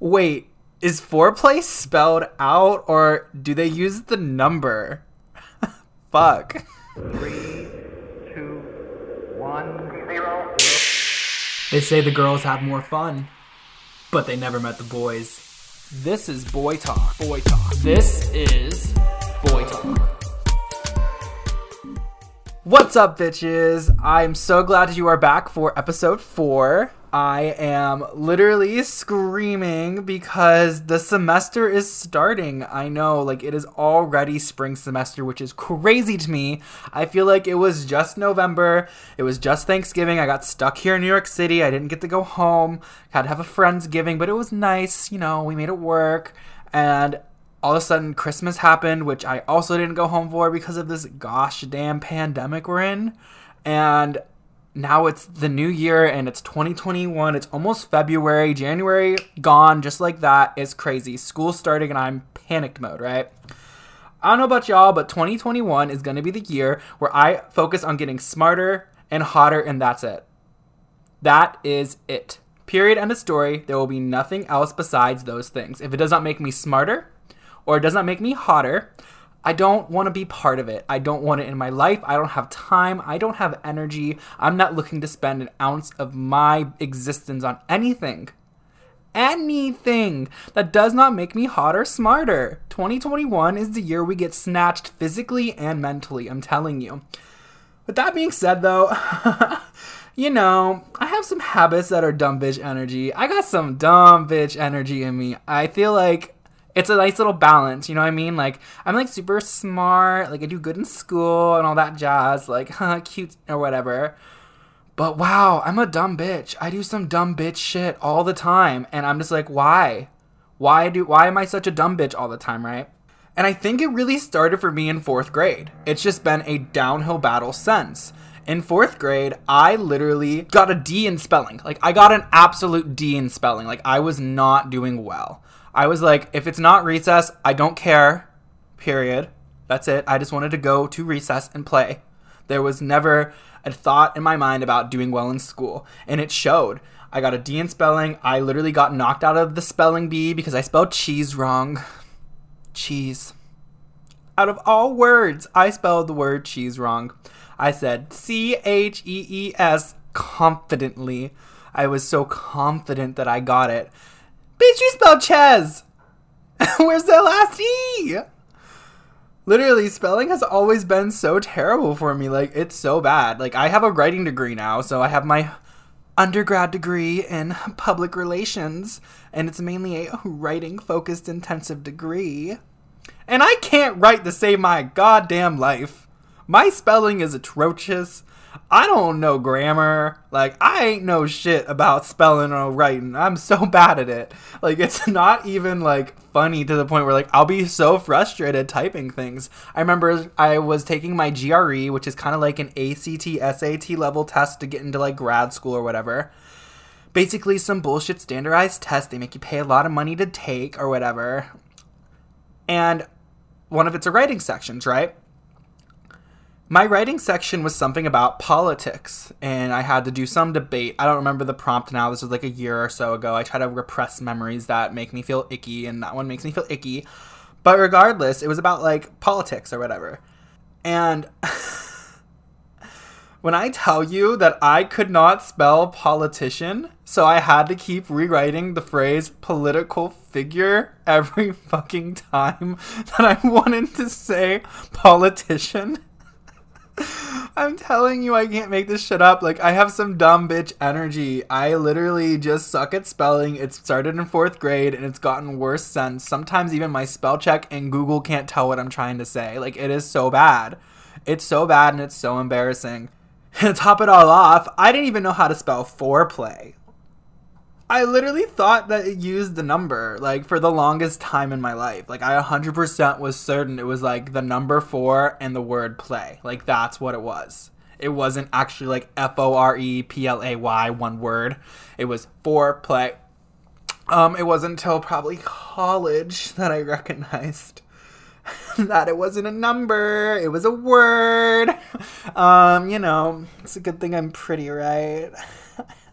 Wait, is foreplay spelled out or do they use the number? Fuck. Three, two, one, zero. They say the girls have more fun, but they never met the boys. This is Boy Talk. Boy Talk. This is Boy Talk. What's up, bitches? I'm so glad you are back for episode four. I am literally screaming because the semester is starting. I know, like, it is already spring semester, which is crazy to me. I feel like it was just November, it was just Thanksgiving. I got stuck here in New York City. I didn't get to go home, had to have a Friendsgiving, but it was nice. You know, we made it work. And all of a sudden, Christmas happened, which I also didn't go home for because of this gosh damn pandemic we're in. And now it's the new year and it's 2021. It's almost February. January gone just like that is crazy. School starting and I'm panicked mode, right? I don't know about y'all, but 2021 is going to be the year where I focus on getting smarter and hotter, and that's it. That is it. Period. End of story. There will be nothing else besides those things. If it does not make me smarter or it does not make me hotter, I don't want to be part of it. I don't want it in my life. I don't have time. I don't have energy. I'm not looking to spend an ounce of my existence on anything. Anything that does not make me hot or smarter. 2021 is the year we get snatched physically and mentally, I'm telling you. With that being said, though, you know, I have some habits that are dumb bitch energy. I got some dumb bitch energy in me. I feel like it's a nice little balance, you know what I mean? Like I'm like super smart, like I do good in school and all that jazz, like huh, cute or whatever. But wow, I'm a dumb bitch. I do some dumb bitch shit all the time and I'm just like, why? Why do why am I such a dumb bitch all the time, right? And I think it really started for me in 4th grade. It's just been a downhill battle since. In 4th grade, I literally got a D in spelling. Like I got an absolute D in spelling. Like I was not doing well. I was like, if it's not recess, I don't care. Period. That's it. I just wanted to go to recess and play. There was never a thought in my mind about doing well in school, and it showed. I got a D in spelling. I literally got knocked out of the spelling bee because I spelled cheese wrong. Cheese. Out of all words, I spelled the word cheese wrong. I said C H E E S confidently. I was so confident that I got it. Bitch, you spelled Ches. Where's the last E? Literally, spelling has always been so terrible for me. Like, it's so bad. Like, I have a writing degree now, so I have my undergrad degree in public relations, and it's mainly a writing focused intensive degree. And I can't write to save my goddamn life. My spelling is atrocious. I don't know grammar. Like, I ain't know shit about spelling or writing. I'm so bad at it. Like, it's not even, like, funny to the point where, like, I'll be so frustrated typing things. I remember I was taking my GRE, which is kind of like an ACT, SAT level test to get into, like, grad school or whatever. Basically, some bullshit standardized test they make you pay a lot of money to take or whatever. And one of it's a writing sections, right? My writing section was something about politics and i had to do some debate. I don't remember the prompt now. This was like a year or so ago. I try to repress memories that make me feel icky and that one makes me feel icky. But regardless it was about like politics or whatever. And when i tell you that i could not spell politician so i had to keep rewriting the phrase political figure every fucking time that i wanted to say politician I'm telling you, I can't make this shit up. Like, I have some dumb bitch energy. I literally just suck at spelling. It started in fourth grade and it's gotten worse since. Sometimes even my spell check and Google can't tell what I'm trying to say. Like, it is so bad. It's so bad and it's so embarrassing. And to top it all off, I didn't even know how to spell foreplay. I literally thought that it used the number like for the longest time in my life. Like I 100% was certain it was like the number 4 and the word play. Like that's what it was. It wasn't actually like F O R E P L A Y one word. It was for play. Um it wasn't until probably college that I recognized that it wasn't a number, it was a word. Um, you know, it's a good thing I'm pretty, right?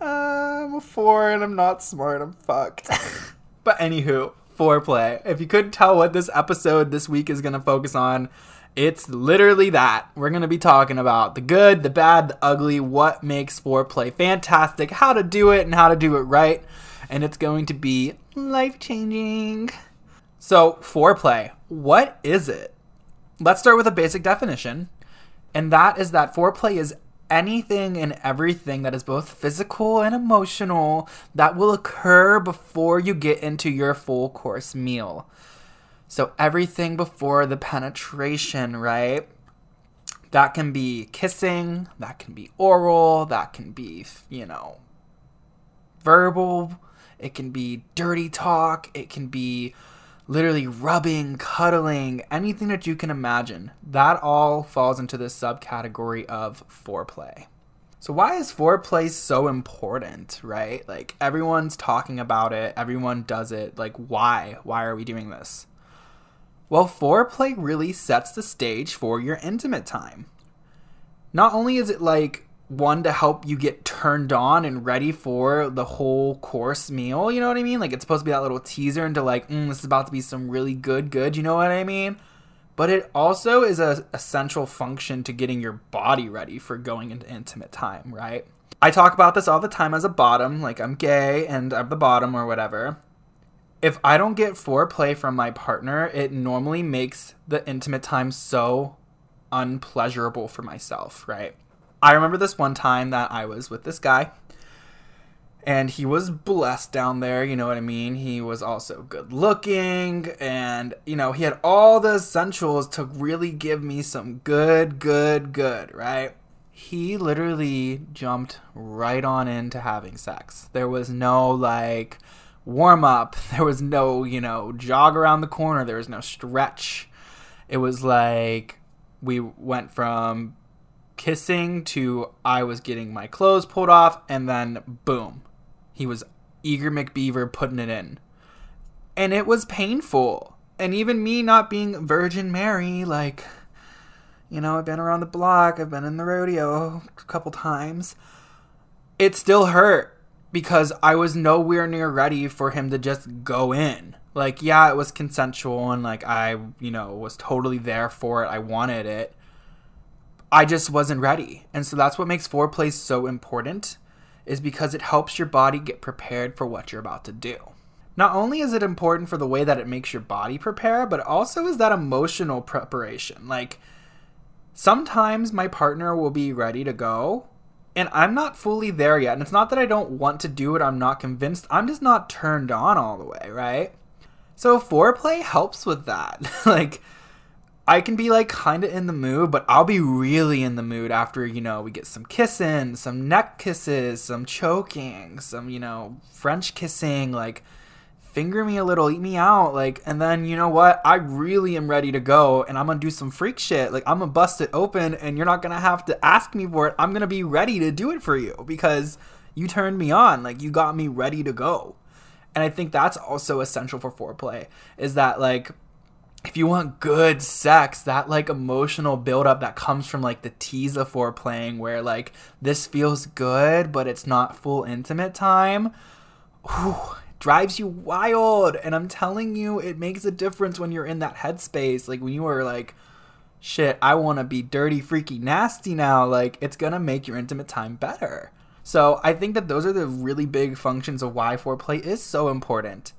I'm a four and I'm not smart. I'm fucked. but anywho, foreplay. If you couldn't tell what this episode this week is going to focus on, it's literally that. We're going to be talking about the good, the bad, the ugly, what makes foreplay fantastic, how to do it, and how to do it right. And it's going to be life changing. So, foreplay, what is it? Let's start with a basic definition. And that is that foreplay is anything and everything that is both physical and emotional that will occur before you get into your full course meal. So, everything before the penetration, right? That can be kissing, that can be oral, that can be, you know, verbal, it can be dirty talk, it can be literally rubbing, cuddling, anything that you can imagine. That all falls into this subcategory of foreplay. So, why is foreplay so important, right? Like, everyone's talking about it, everyone does it. Like, why? Why are we doing this? Well, foreplay really sets the stage for your intimate time. Not only is it like one to help you get turned on and ready for the whole course meal. You know what I mean? Like it's supposed to be that little teaser into like, mm, this is about to be some really good, good. You know what I mean? But it also is a essential function to getting your body ready for going into intimate time, right? I talk about this all the time as a bottom, like I'm gay and I'm the bottom or whatever. If I don't get foreplay from my partner, it normally makes the intimate time so unpleasurable for myself, right? I remember this one time that I was with this guy and he was blessed down there, you know what I mean? He was also good looking and you know, he had all the essentials to really give me some good, good, good, right? He literally jumped right on into having sex. There was no like warm up, there was no, you know, jog around the corner, there was no stretch. It was like we went from kissing to I was getting my clothes pulled off, and then boom, he was eager McBeaver putting it in. And it was painful. And even me not being Virgin Mary, like, you know, I've been around the block, I've been in the rodeo a couple times. It still hurt because I was nowhere near ready for him to just go in. Like, yeah, it was consensual and like I, you know, was totally there for it. I wanted it. I just wasn't ready. And so that's what makes foreplay so important is because it helps your body get prepared for what you're about to do. Not only is it important for the way that it makes your body prepare, but also is that emotional preparation. Like sometimes my partner will be ready to go and I'm not fully there yet. And it's not that I don't want to do it, I'm not convinced. I'm just not turned on all the way, right? So foreplay helps with that. like I can be like kind of in the mood, but I'll be really in the mood after, you know, we get some kissing, some neck kisses, some choking, some, you know, French kissing, like finger me a little, eat me out, like, and then you know what? I really am ready to go and I'm gonna do some freak shit. Like, I'm gonna bust it open and you're not gonna have to ask me for it. I'm gonna be ready to do it for you because you turned me on. Like, you got me ready to go. And I think that's also essential for foreplay is that, like, if you want good sex, that like emotional buildup that comes from like the tease of foreplaying, where like this feels good, but it's not full intimate time, whew, drives you wild. And I'm telling you, it makes a difference when you're in that headspace. Like when you are like, shit, I want to be dirty, freaky, nasty now. Like it's gonna make your intimate time better. So I think that those are the really big functions of why foreplay is so important.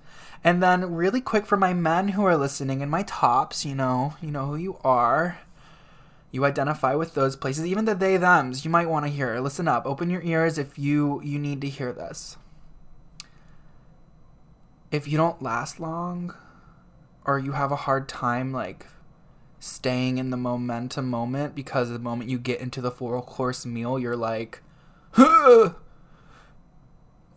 And then, really quick for my men who are listening and my tops, you know, you know who you are. You identify with those places, even the they them's. You might want to hear. Listen up. Open your ears if you you need to hear this. If you don't last long, or you have a hard time like staying in the momentum moment because the moment you get into the four course meal, you're like, huh!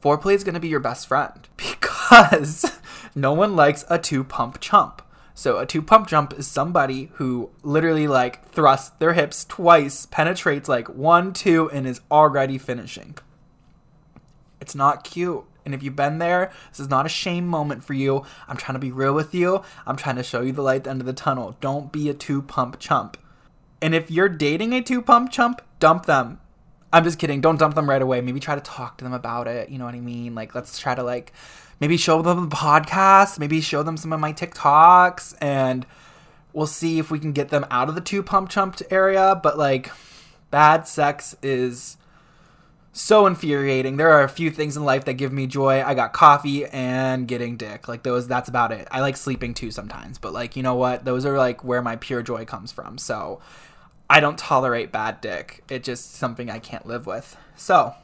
foreplay is going to be your best friend because no one likes a two pump chump. So a two pump jump is somebody who literally like thrusts their hips twice, penetrates like one, two, and is already finishing. It's not cute. And if you've been there, this is not a shame moment for you. I'm trying to be real with you. I'm trying to show you the light at the end of the tunnel. Don't be a two pump chump. And if you're dating a two pump chump, dump them. I'm just kidding. Don't dump them right away. Maybe try to talk to them about it. You know what I mean? Like, let's try to like maybe show them the podcast, maybe show them some of my TikToks, and we'll see if we can get them out of the two pump chumped area. But like, bad sex is so infuriating. There are a few things in life that give me joy. I got coffee and getting dick. Like those that's about it. I like sleeping too sometimes, but like you know what? Those are like where my pure joy comes from. So I don't tolerate bad dick. It's just something I can't live with. So,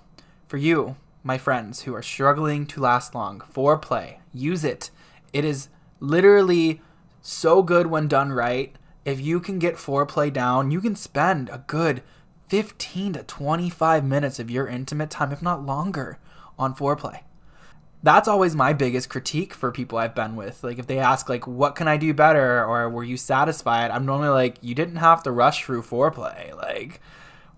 for you, my friends who are struggling to last long, foreplay, use it. It is literally so good when done right. If you can get foreplay down, you can spend a good 15 to 25 minutes of your intimate time, if not longer, on foreplay. That's always my biggest critique for people I've been with. Like if they ask like what can I do better or were you satisfied? I'm normally like you didn't have to rush through foreplay. Like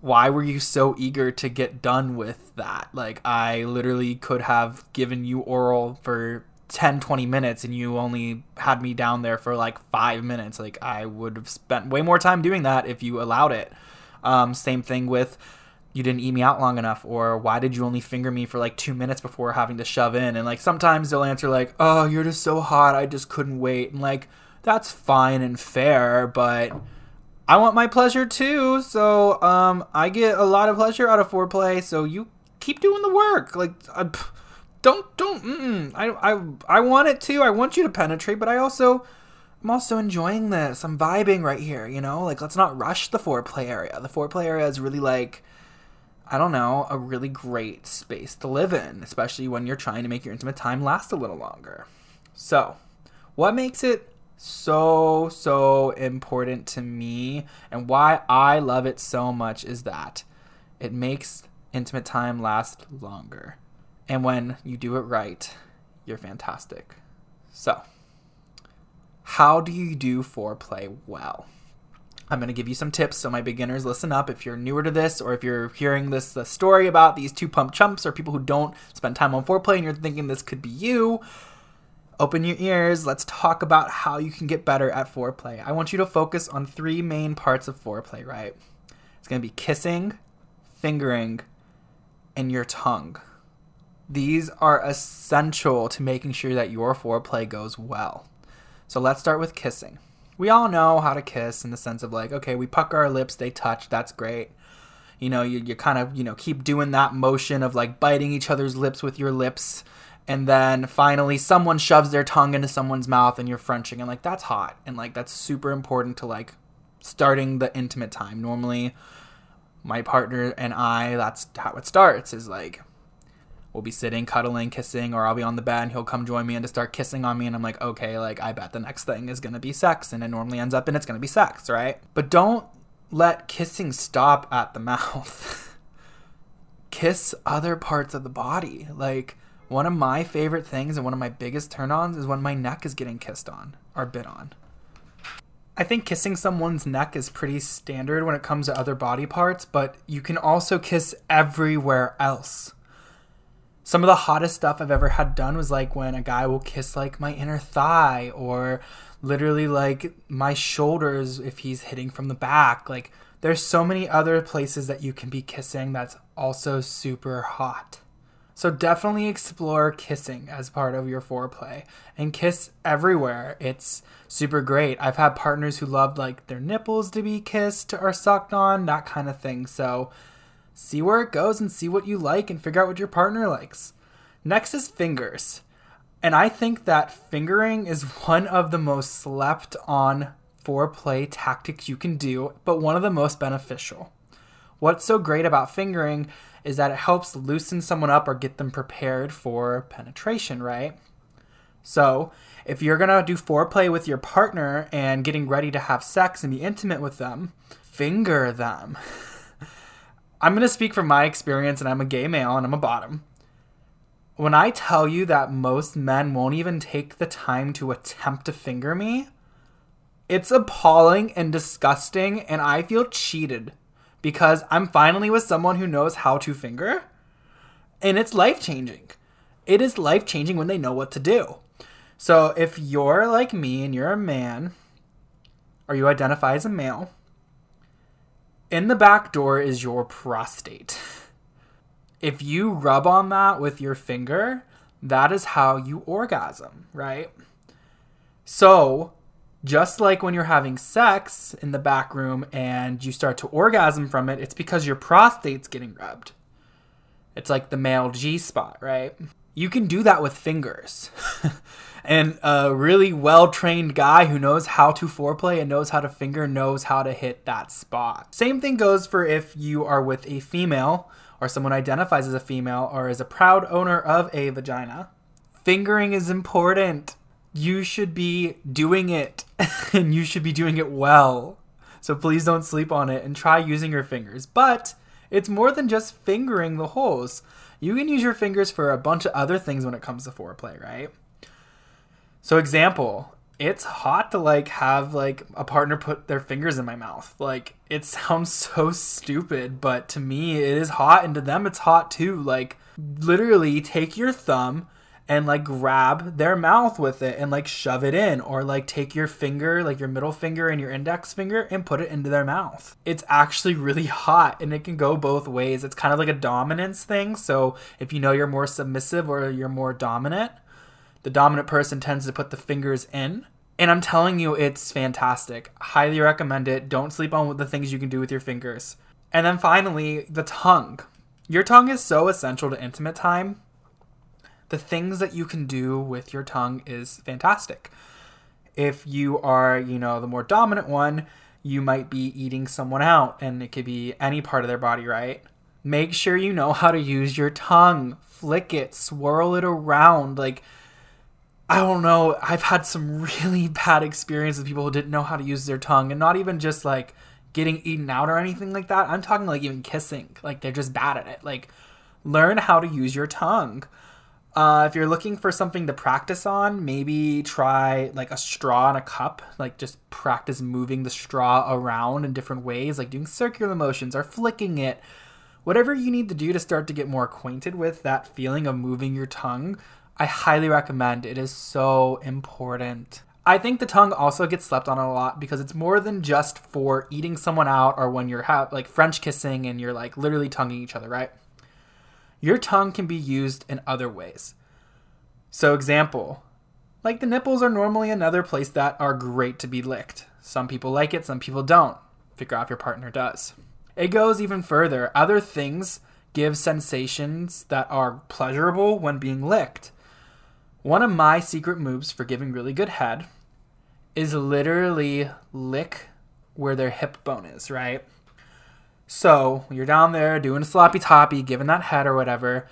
why were you so eager to get done with that? Like I literally could have given you oral for 10 20 minutes and you only had me down there for like 5 minutes. Like I would have spent way more time doing that if you allowed it. Um, same thing with you didn't eat me out long enough or why did you only finger me for like two minutes before having to shove in and like sometimes they'll answer like oh you're just so hot i just couldn't wait and like that's fine and fair but i want my pleasure too so um i get a lot of pleasure out of foreplay so you keep doing the work like I, don't don't mm-mm. I, I i want it too i want you to penetrate but i also I'm also enjoying this. I'm vibing right here, you know? Like, let's not rush the foreplay area. The foreplay area is really like, I don't know, a really great space to live in, especially when you're trying to make your intimate time last a little longer. So, what makes it so, so important to me and why I love it so much is that it makes intimate time last longer. And when you do it right, you're fantastic. So, how do you do foreplay well? I'm going to give you some tips so my beginners listen up. If you're newer to this or if you're hearing this the story about these two pump chumps or people who don't spend time on foreplay and you're thinking this could be you, open your ears. Let's talk about how you can get better at foreplay. I want you to focus on three main parts of foreplay, right? It's going to be kissing, fingering, and your tongue. These are essential to making sure that your foreplay goes well. So let's start with kissing. We all know how to kiss in the sense of like, okay, we pucker our lips, they touch, that's great. You know, you, you kind of, you know, keep doing that motion of like biting each other's lips with your lips. And then finally, someone shoves their tongue into someone's mouth and you're Frenching. And like, that's hot. And like, that's super important to like starting the intimate time. Normally, my partner and I, that's how it starts is like, we'll be sitting, cuddling, kissing, or I'll be on the bed and he'll come join me and to start kissing on me. And I'm like, okay, like I bet the next thing is gonna be sex. And it normally ends up and it's gonna be sex, right? But don't let kissing stop at the mouth. Kiss other parts of the body. Like one of my favorite things and one of my biggest turn ons is when my neck is getting kissed on or bit on. I think kissing someone's neck is pretty standard when it comes to other body parts, but you can also kiss everywhere else some of the hottest stuff I've ever had done was like when a guy will kiss like my inner thigh or literally like my shoulders if he's hitting from the back. Like there's so many other places that you can be kissing that's also super hot. So definitely explore kissing as part of your foreplay and kiss everywhere. It's super great. I've had partners who loved like their nipples to be kissed or sucked on, that kind of thing. So see where it goes and see what you like and figure out what your partner likes. Next is fingers. And I think that fingering is one of the most slept on foreplay tactics you can do, but one of the most beneficial. What's so great about fingering is that it helps loosen someone up or get them prepared for penetration, right? So, if you're gonna do foreplay with your partner and getting ready to have sex and be intimate with them, finger them. I'm to speak from my experience, and I'm a gay male and I'm a bottom. When I tell you that most men won't even take the time to attempt to finger me, it's appalling and disgusting, and I feel cheated because I'm finally with someone who knows how to finger, and it's life changing. It is life changing when they know what to do. So if you're like me and you're a man, or you identify as a male, in the back door is your prostate. if you rub on that with your finger, that is how you orgasm, right? So, just like when you're having sex in the back room and you start to orgasm from it, it's because your prostate's getting rubbed. It's like the male G spot, right? You can do that with fingers. and a really well trained guy who knows how to foreplay and knows how to finger knows how to hit that spot. Same thing goes for if you are with a female or someone identifies as a female or is a proud owner of a vagina. Fingering is important you should be doing it and you should be doing it well. So please don't sleep on it and try using your fingers. But it's more than just fingering the holes. You can use your fingers for a bunch of other things when it comes to foreplay, right? So example, it's hot to like have like a partner put their fingers in my mouth. Like it sounds so stupid, but to me it is hot and to them it's hot too. Like literally take your thumb and like grab their mouth with it and like shove it in or like take your finger like your middle finger and your index finger and put it into their mouth. It's actually really hot and it can go both ways. It's kind of like a dominance thing. So if you know you're more submissive or you're more dominant the dominant person tends to put the fingers in. And i'm telling you it's fantastic. Highly recommend it. Don't sleep on the things you can do with your fingers. And then finally the tongue. Your tongue is so essential to intimate time the things that you can do with your tongue is fantastic. If you are, you know, the more dominant one, you might be eating someone out and it could be any part of their body, right? Make sure you know how to use your tongue. Flick it, swirl it around. Like, I don't know. I've had some really bad experiences with people who didn't know how to use their tongue and not even just like getting eaten out or anything like that. I'm talking like even kissing. Like, they're just bad at it. Like, learn how to use your tongue. Uh, if you're looking for something to practice on, maybe try like a straw in a cup. Like just practice moving the straw around in different ways, like doing circular motions or flicking it. Whatever you need to do to start to get more acquainted with that feeling of moving your tongue, I highly recommend. It is so important. I think the tongue also gets slept on a lot because it's more than just for eating someone out or when you're ha- like French kissing and you're like literally tonguing each other, right? Your tongue can be used in other ways. So, example, like the nipples are normally another place that are great to be licked. Some people like it, some people don't. Figure out if your partner does. It goes even further. Other things give sensations that are pleasurable when being licked. One of my secret moves for giving really good head is literally lick where their hip bone is, right? So you're down there doing a sloppy toppy, giving that head or whatever,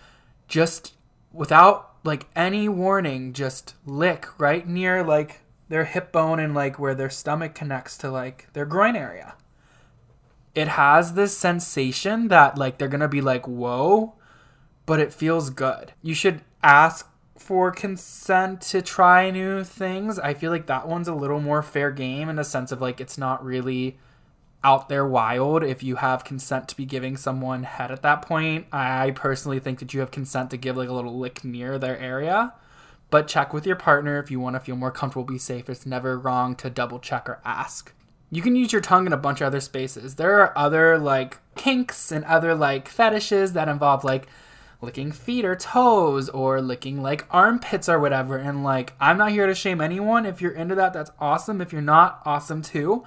just without like any warning, just lick right near like their hip bone and like where their stomach connects to like their groin area. It has this sensation that like they're gonna be like, whoa, but it feels good. You should ask for consent to try new things. I feel like that one's a little more fair game in the sense of like it's not really out there wild if you have consent to be giving someone head at that point. I personally think that you have consent to give like a little lick near their area. But check with your partner if you want to feel more comfortable, be safe. It's never wrong to double check or ask. You can use your tongue in a bunch of other spaces. There are other like kinks and other like fetishes that involve like licking feet or toes or licking like armpits or whatever. And like, I'm not here to shame anyone. If you're into that, that's awesome. If you're not, awesome too.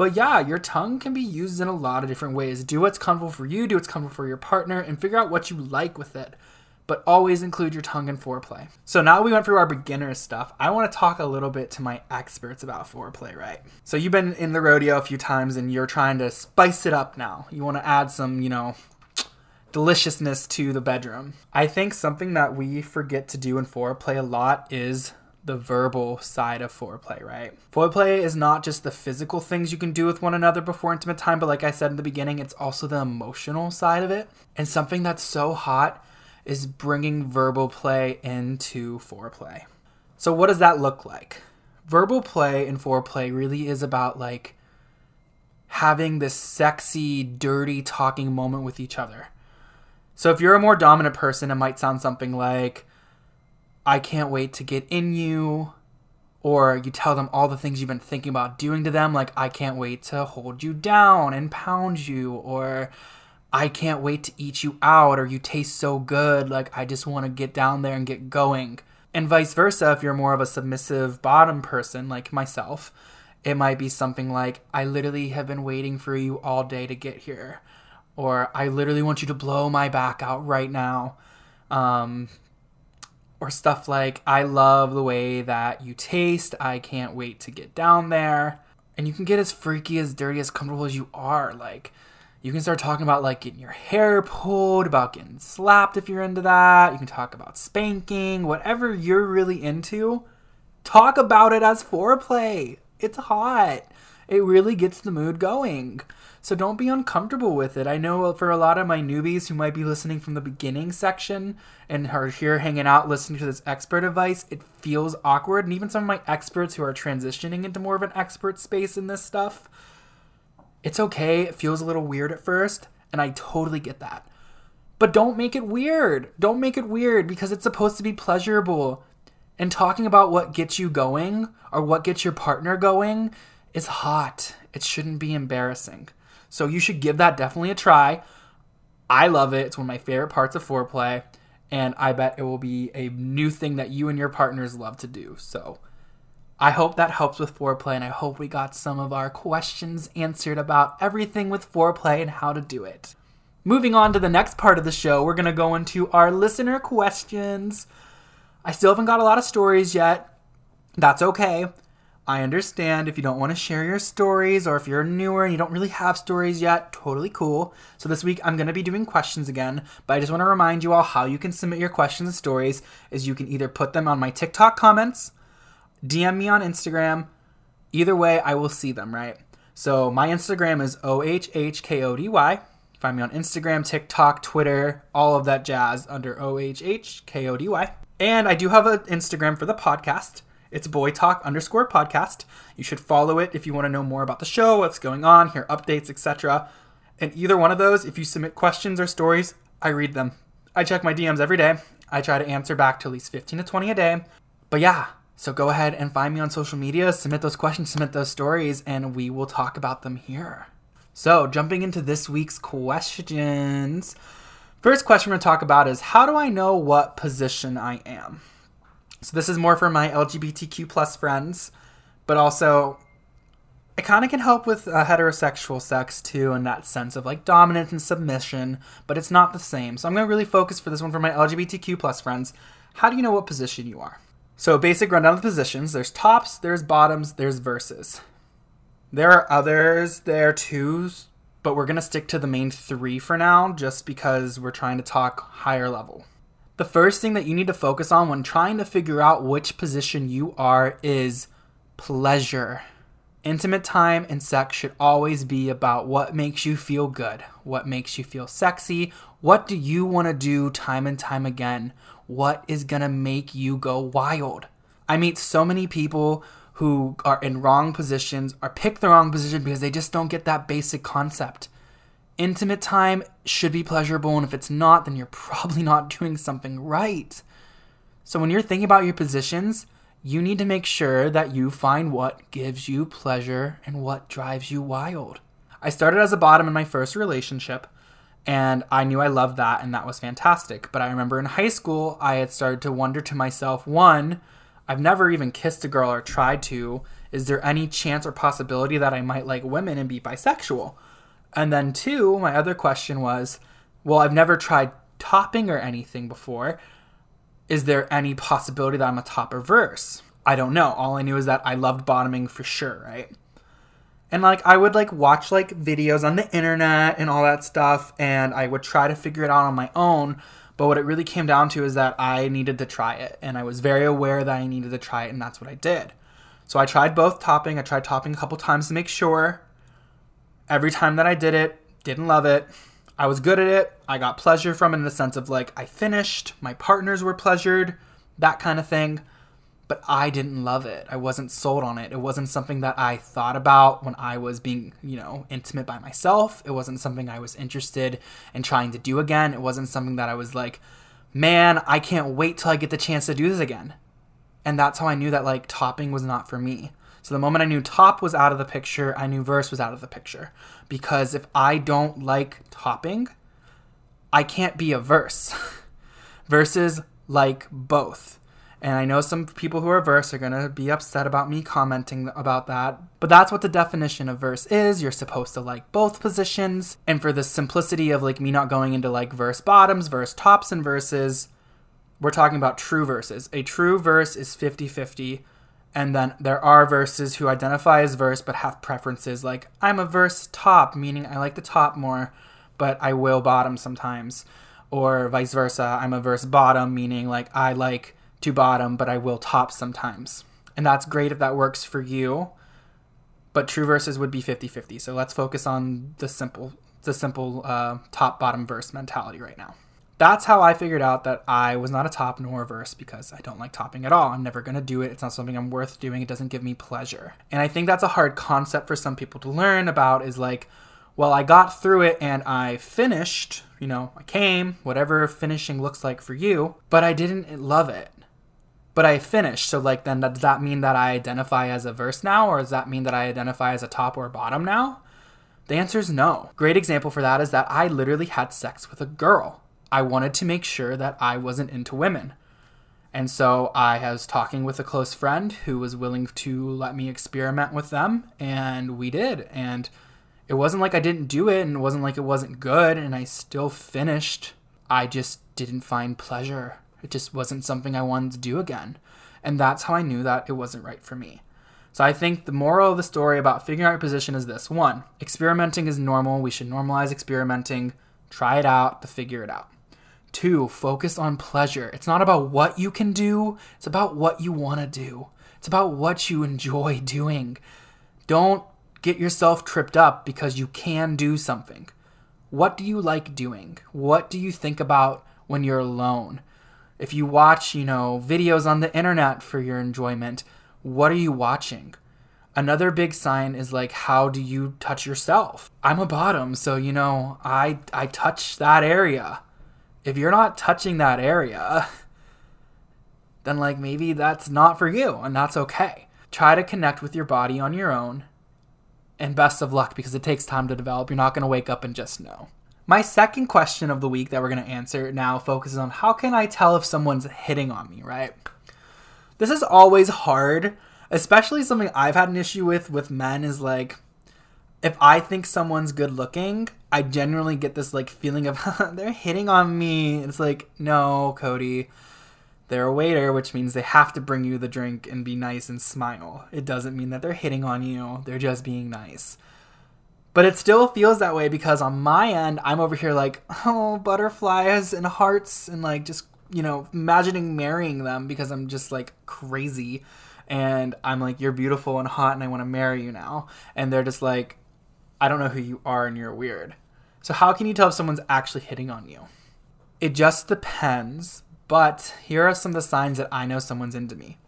But yeah, your tongue can be used in a lot of different ways. Do what's comfortable for you, do what's comfortable for your partner, and figure out what you like with it. But always include your tongue in foreplay. So now we went through our beginner stuff. I want to talk a little bit to my experts about foreplay, right? So you've been in the rodeo a few times and you're trying to spice it up now. You want to add some, you know, deliciousness to the bedroom. I think something that we forget to do in foreplay a lot is the verbal side of foreplay, right? Foreplay is not just the physical things you can do with one another before intimate time, but like I said in the beginning, it's also the emotional side of it. And something that's so hot is bringing verbal play into foreplay. So, what does that look like? Verbal play in foreplay really is about like having this sexy, dirty talking moment with each other. So, if you're a more dominant person, it might sound something like, I can't wait to get in you. Or you tell them all the things you've been thinking about doing to them, like, I can't wait to hold you down and pound you. Or I can't wait to eat you out, or you taste so good, like I just want to get down there and get going. And vice versa, if you're more of a submissive bottom person like myself, it might be something like, I literally have been waiting for you all day to get here. Or I literally want you to blow my back out right now. Um, or stuff like, I love the way that you taste. I can't wait to get down there. And you can get as freaky, as dirty, as comfortable as you are. Like, you can start talking about like getting your hair pulled, about getting slapped if you're into that. You can talk about spanking, whatever you're really into. Talk about it as foreplay. It's hot. It really gets the mood going. So don't be uncomfortable with it. I know for a lot of my newbies who might be listening from the beginning section and are here hanging out listening to this expert advice, it feels awkward. And even some of my experts who are transitioning into more of an expert space in this stuff, it's okay. It feels a little weird at first, and I totally get that. But don't make it weird. Don't make it weird because it's supposed to be pleasurable. And talking about what gets you going or what gets your partner going is hot. It shouldn't be embarrassing. So you should give that definitely a try. I love it. It's one of my favorite parts of foreplay. And I bet it will be a new thing that you and your partners love to do. So I hope that helps with foreplay, and I hope we got some of our questions answered about everything with foreplay and how to do it. Moving on to the next part of the show, we're going to go into our listener questions. I still haven't got a lot of stories yet. That's okay. I understand if you don't want to share your stories or if you're newer and you don't really have stories yet, totally cool. So this week I'm going to be doing questions again, but I just want to remind you all how you can submit your questions and stories is you can either put them on my TikTok comments, DM me on Instagram. Either way, I will see them, right? So my Instagram is OHHKODY. Find me on Instagram, TikTok, Twitter, all of that jazz under OHHKODY. And I do have an Instagram for the podcast. It's Boy Talk underscore podcast. You should follow it if you want to know more about the show, what's going on, hear updates, etc. And either one of those, if you submit questions or stories, I read them. I check my DMs every day. I try to answer back to at least 15 to 20 a day. But yeah, so go ahead and find me on social media, submit those questions, submit those stories, and we will talk about them here. So, jumping into this week's questions. First question we're going to talk about is how do I know what position I am? So this is more for my LGBTQ plus friends, but also it kind of can help with uh, heterosexual sex too, in that sense of like dominance and submission, but it's not the same. So I'm to really focus for this one for my LGBTQ plus friends. How do you know what position you are? So, basic rundown of the positions there's tops, there's bottoms, there's verses. There are others there too, but we're to stick to the main three for now just because we're trying to talk higher level. The first thing that you need to focus on when trying to figure out which position you are is pleasure. Intimate time and sex should always be about what makes you feel good, what makes you feel sexy, what do you want to do time and time again, what is going to make you go wild. I meet so many people who are in wrong positions or pick the wrong position because they just don't get that basic concept. Intimate time should be pleasurable, and if it's not, then you're probably not doing something right. So when you're thinking about your positions, you need to make sure that you find what gives you pleasure and what drives you wild. I started as a bottom in my first relationship, and I knew I loved that, and that was fantastic. But I remember in high school, I had started to wonder to myself one, I've never even kissed a girl or tried to. Is there any chance or possibility that I might like women and be bisexual? And then two, my other question was, well, I've never tried topping or anything before. Is there any possibility that I'm a top or verse? I don't know. All I knew is that I loved bottoming for sure, right? And like I would like watch like videos on the internet and all that stuff and I would try to figure it out on my own, but what it really came down to is that I needed to try it and I was very aware that I needed to try it and that's what I did. So I tried both topping. I tried topping a couple times to make sure. Every time that I did it, didn't love it. I was good at it. I got pleasure from it in the sense of like I finished, my partners were pleasured, that kind of thing but I didn't love it. I wasn't sold on it. It wasn't something that I thought about when I was being, you know, intimate by myself. It wasn't something I was interested in trying to do again. It wasn't something that I was like, man, I can't wait till I get the chance to do this again. And that's how I knew that like topping was not for me. So the moment I knew top was out of the picture, I knew verse was out of the picture. Because if I don't like topping, I can't be a verse. Verses like both. And I know some people who are verse are going to be upset about me commenting about that. But that's what the definition of verse is. You're supposed to like both positions. And for the simplicity of like me not going into like verse bottoms, verse tops, and verses, we're talking about true verses. A true verse is 50 50. And then there are verses who identify as verse but have preferences like I'm a verse top, meaning I like the top more, but I will bottom sometimes. Or vice versa, I'm a verse bottom, meaning like I like to bottom, but I will top sometimes. And that's great if that works for you. But true verses would be 50-50. So let's focus on the simple the simple uh, top bottom verse mentality right now. That's how I figured out that I was not a top nor a verse because I don't like topping at all. I'm never going to do it. It's not something I'm worth doing. It doesn't give me pleasure. And I think that's a hard concept for some people to learn about is like, well, I got through it and I finished, you know, I came, whatever finishing looks like for you, but I didn't love it but I finished. So like then does that mean that I identify as a verse now or does that mean that I identify as a top or bottom now? The answer is no. Great example for that is that I literally had sex with a girl. I wanted to make sure that I wasn't into women. And so I was talking with a close friend who was willing to let me experiment with them and we did and it wasn't like I didn't do it and it wasn't like it wasn't good and I still finished. I just didn't find pleasure it just wasn't something I wanted to do again. And that's how I knew that it wasn't right for me. So I think the moral of the story about figuring out your position is this one, experimenting is normal. We should normalize experimenting, try it out to figure it out. Two, focus on pleasure. It's not about what you can do, it's about what you want to do. It's about what you enjoy doing. Don't get yourself tripped up because you can do something. What do you like doing? What do you think about when you're alone? If you watch, you know, videos on the internet for your enjoyment, what are you watching? Another big sign is like how do you touch yourself? I'm a bottom, so you know, I I touch that area. If you're not touching that area, then like maybe that's not for you and that's okay. Try to connect with your body on your own. And best of luck because it takes time to develop. You're not going to wake up and just know. My second question of the week that we're going to answer now focuses on how can I tell if someone's hitting on me, right? This is always hard, especially something I've had an issue with with men is like if I think someone's good looking, I generally get this like feeling of they're hitting on me. It's like, no, Cody. They're a waiter, which means they have to bring you the drink and be nice and smile. It doesn't mean that they're hitting on you. They're just being nice. But it still feels that way because on my end, I'm over here like, oh, butterflies and hearts and like just, you know, imagining marrying them because I'm just like crazy. And I'm like, you're beautiful and hot and I want to marry you now. And they're just like, I don't know who you are and you're weird. So, how can you tell if someone's actually hitting on you? It just depends. But here are some of the signs that I know someone's into me.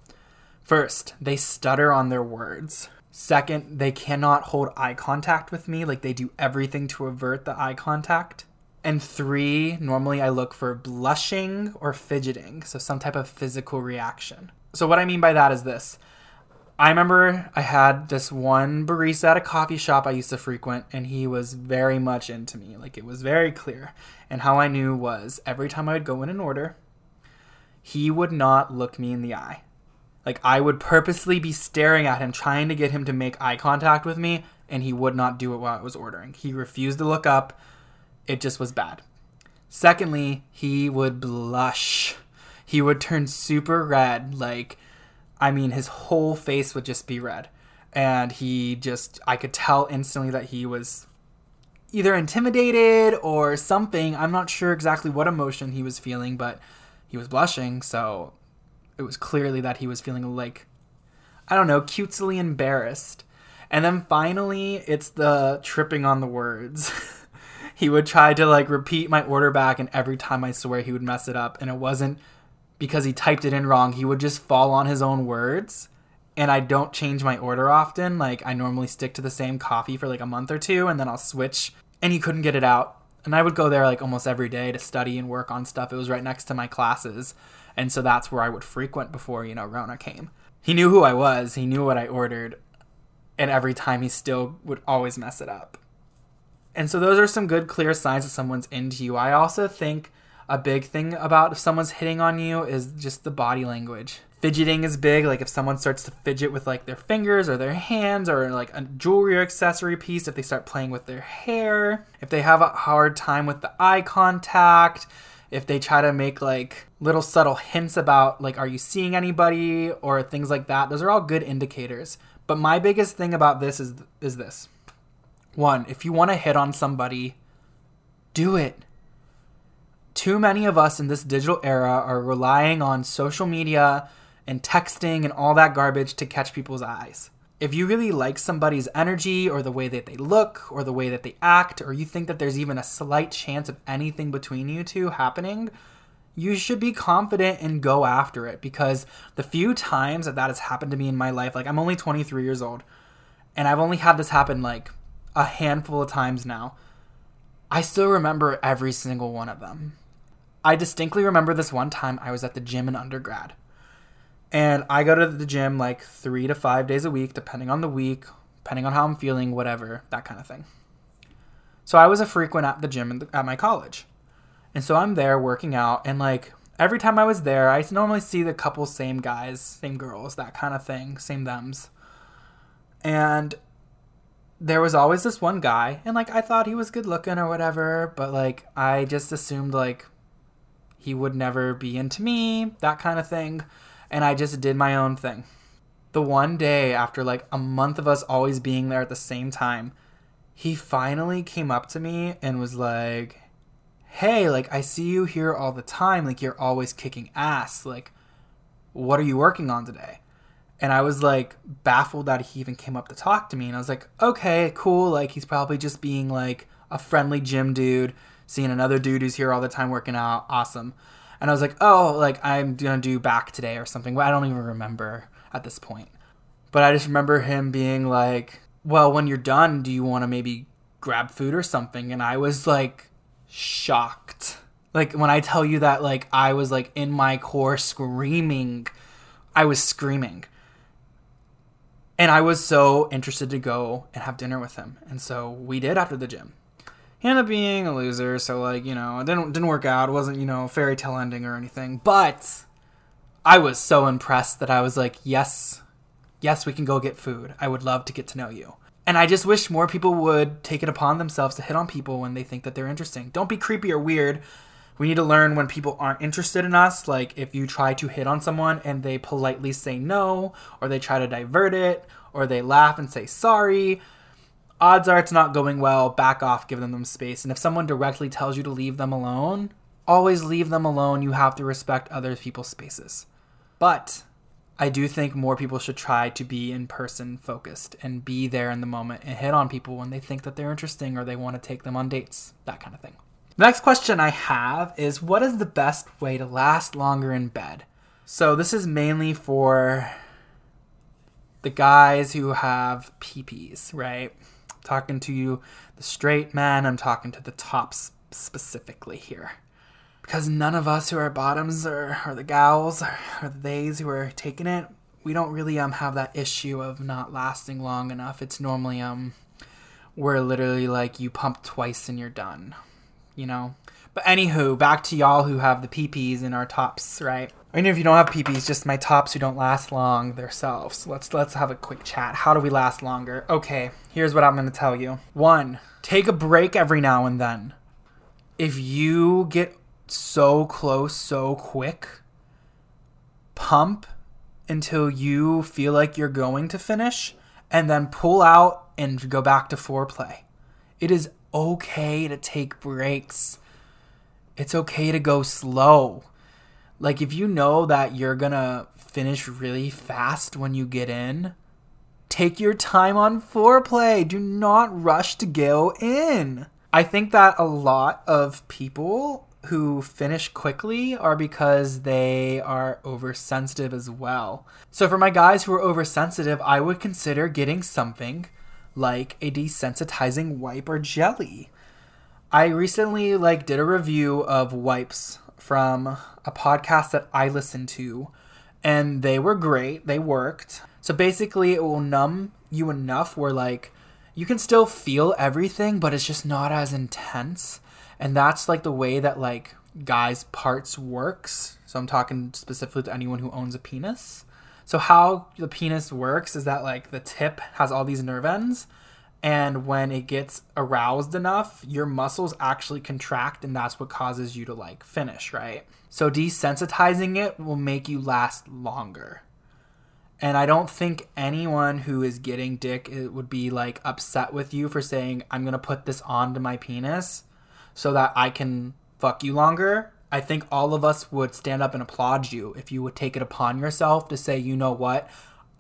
First, they stutter on their words. Second, they cannot hold eye contact with me. Like they do everything to avert the eye contact. And three, normally I look for blushing or fidgeting. So some type of physical reaction. So what I mean by that is this. I remember I had this one barista at a coffee shop I used to frequent, and he was very much into me. Like it was very clear. And how I knew was every time I would go in an order, he would not look me in the eye. Like I would purposely be staring at him, trying to get him to make eye contact with me, and he would not do it while I was ordering. He refused to look up. It just was bad. Secondly, he would blush. He would turn super red. Like, I mean, his whole face would just be red. And he just, I could tell instantly that he was either intimidated or something. I'm not sure exactly what emotion he was feeling, but he was blushing. So it was clearly that he was feeling like I don't know, cutesily embarrassed. And then finally, it's the tripping on the words. he would try to like repeat my order back, and every time I swear he would mess it up. And it wasn't because he typed it in wrong, he would just fall on his own words. And I don't change my order often. Like, I normally stick to the same coffee for like a month or two, and then I'll switch. And he couldn't get it out. And I would go there like almost every day to study and work on stuff. It was right next to my classes. And so that's where I would frequent before, you know, Rona came. He knew who I was, he knew what I ordered, and every time he still would always mess it up. And so those are some good clear signs that someone's into you. I also think a big thing about if someone's hitting on you is just the body language. Fidgeting is big, like if someone starts to fidget with like their fingers or their hands or like a jewelry or accessory piece, if they start playing with their hair, if they have a hard time with the eye contact, if they try to make like little subtle hints about like are you seeing anybody or things like that. Those are all good indicators. But my biggest thing about this is is this. One, if you want to hit on somebody, do it. Too many of us in this digital era are relying on social media and texting and all that garbage to catch people's eyes. If you really like somebody's energy or the way that they look or the way that they act, or you think that there's even a slight chance of anything between you two happening, you should be confident and go after it because the few times that that has happened to me in my life, like I'm only 23 years old, and I've only had this happen like a handful of times now. I still remember every single one of them. I distinctly remember this one time I was at the gym in undergrad. And I go to the gym like three to five days a week, depending on the week, depending on how I'm feeling, whatever, that kind of thing. So I was a frequent at the gym the, at my college. And so I'm there working out, and like every time I was there, I normally see the couple same guys, same girls, that kind of thing, same thems. And there was always this one guy, and like I thought he was good looking or whatever, but like I just assumed like he would never be into me, that kind of thing. And I just did my own thing. The one day after like a month of us always being there at the same time, he finally came up to me and was like, Hey, like I see you here all the time. Like you're always kicking ass. Like, what are you working on today? And I was like baffled that he even came up to talk to me. And I was like, okay, cool. Like he's probably just being like a friendly gym dude, seeing another dude who's here all the time working out. Awesome. And I was like, oh, like I'm gonna do back today or something. I don't even remember at this point. But I just remember him being like, well, when you're done, do you want to maybe grab food or something? And I was like shocked. Like when I tell you that, like I was like in my core screaming. I was screaming and I was so interested to go and have dinner with him. And so we did after the gym. Ended up being a loser, so like, you know, it didn't didn't work out. It wasn't, you know, fairy tale ending or anything. But I was so impressed that I was like, yes, yes, we can go get food. I would love to get to know you. And I just wish more people would take it upon themselves to hit on people when they think that they're interesting. Don't be creepy or weird. We need to learn when people aren't interested in us. Like if you try to hit on someone and they politely say no, or they try to divert it, or they laugh and say sorry, odds are it's not going well. Back off, give them them space. And if someone directly tells you to leave them alone, always leave them alone. You have to respect other people's spaces. But I do think more people should try to be in person focused and be there in the moment and hit on people when they think that they're interesting or they want to take them on dates, that kind of thing. The next question I have is what is the best way to last longer in bed? So this is mainly for the guys who have PPs, right? Talking to you, the straight man. I'm talking to the tops specifically here. Because none of us who are bottoms or, or the gals or, or the theys who are taking it, we don't really um have that issue of not lasting long enough. It's normally um we're literally like you pump twice and you're done you know. But anywho, back to y'all who have the PPs in our tops, right? Or even if you don't have PPs, just my tops who don't last long themselves. Let's let's have a quick chat. How do we last longer? Okay, here's what I'm gonna tell you. One, take a break every now and then. If you get so close so quick, pump until you feel like you're going to finish, and then pull out and go back to foreplay. It is okay to take breaks. It's okay to go slow. Like, if you know that you're gonna finish really fast when you get in, take your time on foreplay. Do not rush to go in. I think that a lot of people who finish quickly are because they are oversensitive as well. So, for my guys who are oversensitive, I would consider getting something like a desensitizing wipe or jelly. I recently like did a review of wipes from a podcast that I listened to and they were great. They worked. So basically it will numb you enough where like you can still feel everything, but it's just not as intense. And that's like the way that like guys' parts works. So I'm talking specifically to anyone who owns a penis. So how the penis works is that like the tip has all these nerve ends and when it gets aroused enough, your muscles actually contract and that's what causes you to like finish, right? So desensitizing it will make you last longer. And I don't think anyone who is getting dick would be like upset with you for saying, I'm going to put this onto my penis so that I can fuck you longer. I think all of us would stand up and applaud you if you would take it upon yourself to say, you know what?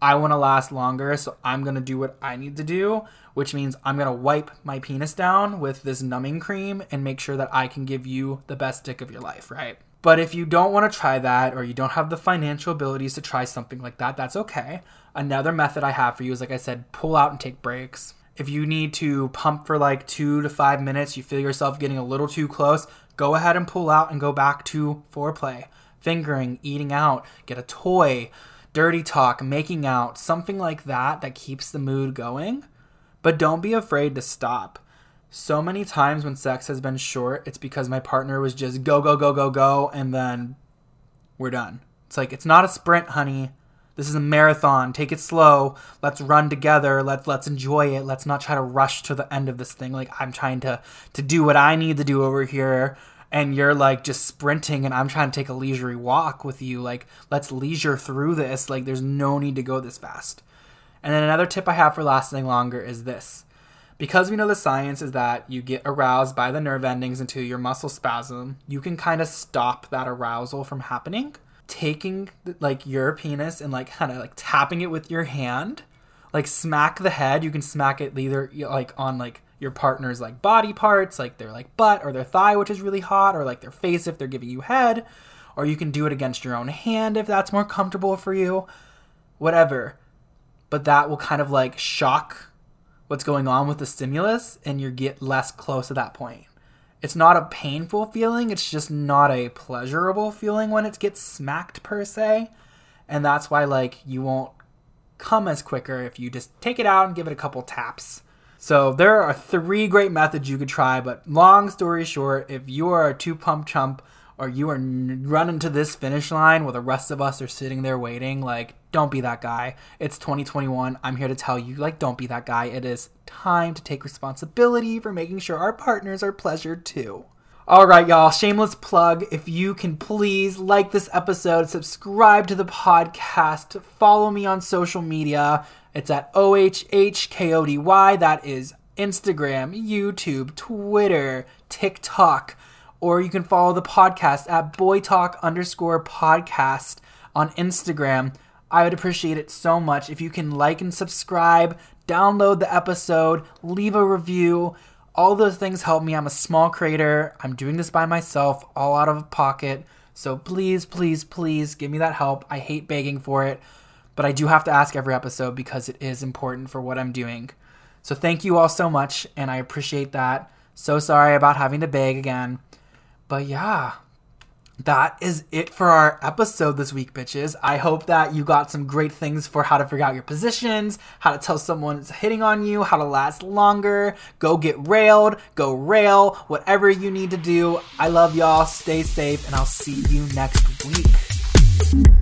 I want to last longer, so I'm going to do what I need to do, which means I'm going to wipe my penis down with this numbing cream and make sure that I can give you the best dick of your life, right? But if you don't want to try that or you don't have the financial abilities to try something like that, that's okay. Another method I have for you is, like I said, pull out and take breaks. If you need to pump for like two to five minutes, you feel yourself getting a little too close, go ahead and pull out and go back to foreplay, fingering, eating out, get a toy, dirty talk, making out, something like that that keeps the mood going. But don't be afraid to stop so many times when sex has been short, it's because my partner was just go, go, go, go, go, and then we're done. It's like, it's not a sprint, honey. This is a marathon. Take it slow. Let's run together. Let's let's enjoy it. Let's not try to rush to the end of this thing. Like I'm trying to to do what I need to do over here and you're like just sprinting and I'm trying to take a leisurely walk with you. Like let's leisure through this. Like there's no need to go this fast. And then another tip I have for lasting longer is this because we know the science is that you get aroused by the nerve endings into your muscle spasm, you can kind of stop that arousal from happening. Taking like your penis and like kind of like tapping it with your hand, like smack the head. You can smack it either like on like your partner's like body parts, like their like butt or their thigh, which is really hot, or like their face if they're giving you head, or you can do it against your own hand if that's more comfortable for you. Whatever. But that will kind of like shock what's going on with the stimulus and you get less close at that point. It's not a painful feeling, it's just not a pleasurable feeling when it gets smacked per se. And that's why like you won't come as quicker if you just take it out and give it a couple taps. So there are three great methods you could try, but long story short, if you are a two pump chump or you are running to this finish line while the rest of us are sitting there waiting, like, don't be that guy. It's 2021. I'm here to tell you, like, don't be that guy. It is time to take responsibility for making sure our partners are pleasured too. All right, y'all, shameless plug. If you can please like this episode, subscribe to the podcast, follow me on social media. It's at OHHKODY. That is Instagram, YouTube, Twitter, TikTok or you can follow the podcast at boytalk underscore podcast on Instagram. I would appreciate it so much if you can like and subscribe, download the episode, leave a review. All those things help me. I'm a small creator. I'm doing this by myself, all out of pocket. So please, please, please give me that help. I hate begging for it, but I do have to ask every episode because it is important for what I'm doing. So thank you all so much, and I appreciate that. So sorry about having to beg again. But yeah, that is it for our episode this week, bitches. I hope that you got some great things for how to figure out your positions, how to tell someone it's hitting on you, how to last longer, go get railed, go rail, whatever you need to do. I love y'all. Stay safe, and I'll see you next week.